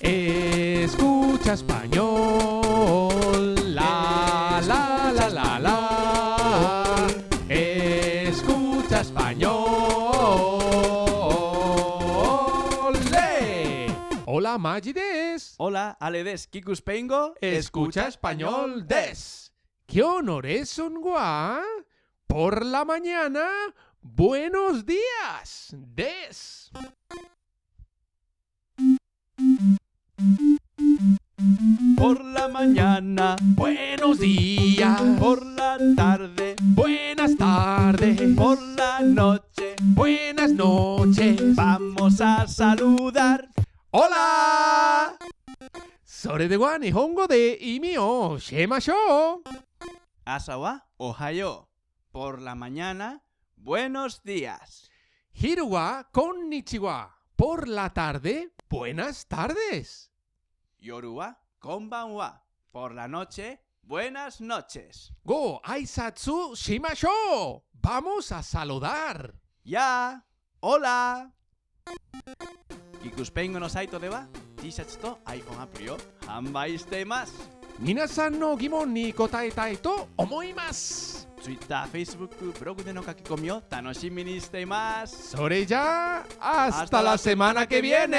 Escucha español. La, la, la, la, la. Escucha español. ¡Le! Hola, Magides. Hola, ale des kikuspengo. Escucha español des. ¿Qué honores son gua? Por la mañana, buenos días des. mañana, buenos días. Por la tarde, buenas tardes. Por la noche, buenas noches. Vamos a saludar. ¡Hola! Sore de wa nihongo de imio shemashou. Asawa ohayo. Por la mañana, buenos días. Hiru wa konnichiwa. Por la tarde, buenas tardes. Yoru wa konbanwa. Por la noche, buenas noches. ご挨拶しましょう Vamos a saludar Ya. Hola. Kikuspengo no saito de wa T シャツと iPhone アプリを販売しています。皆さんの疑問に答えたいと思います Twitter、Facebook、ブログでの書き込みを楽しみにしています。それじゃあ hasta la semana que viene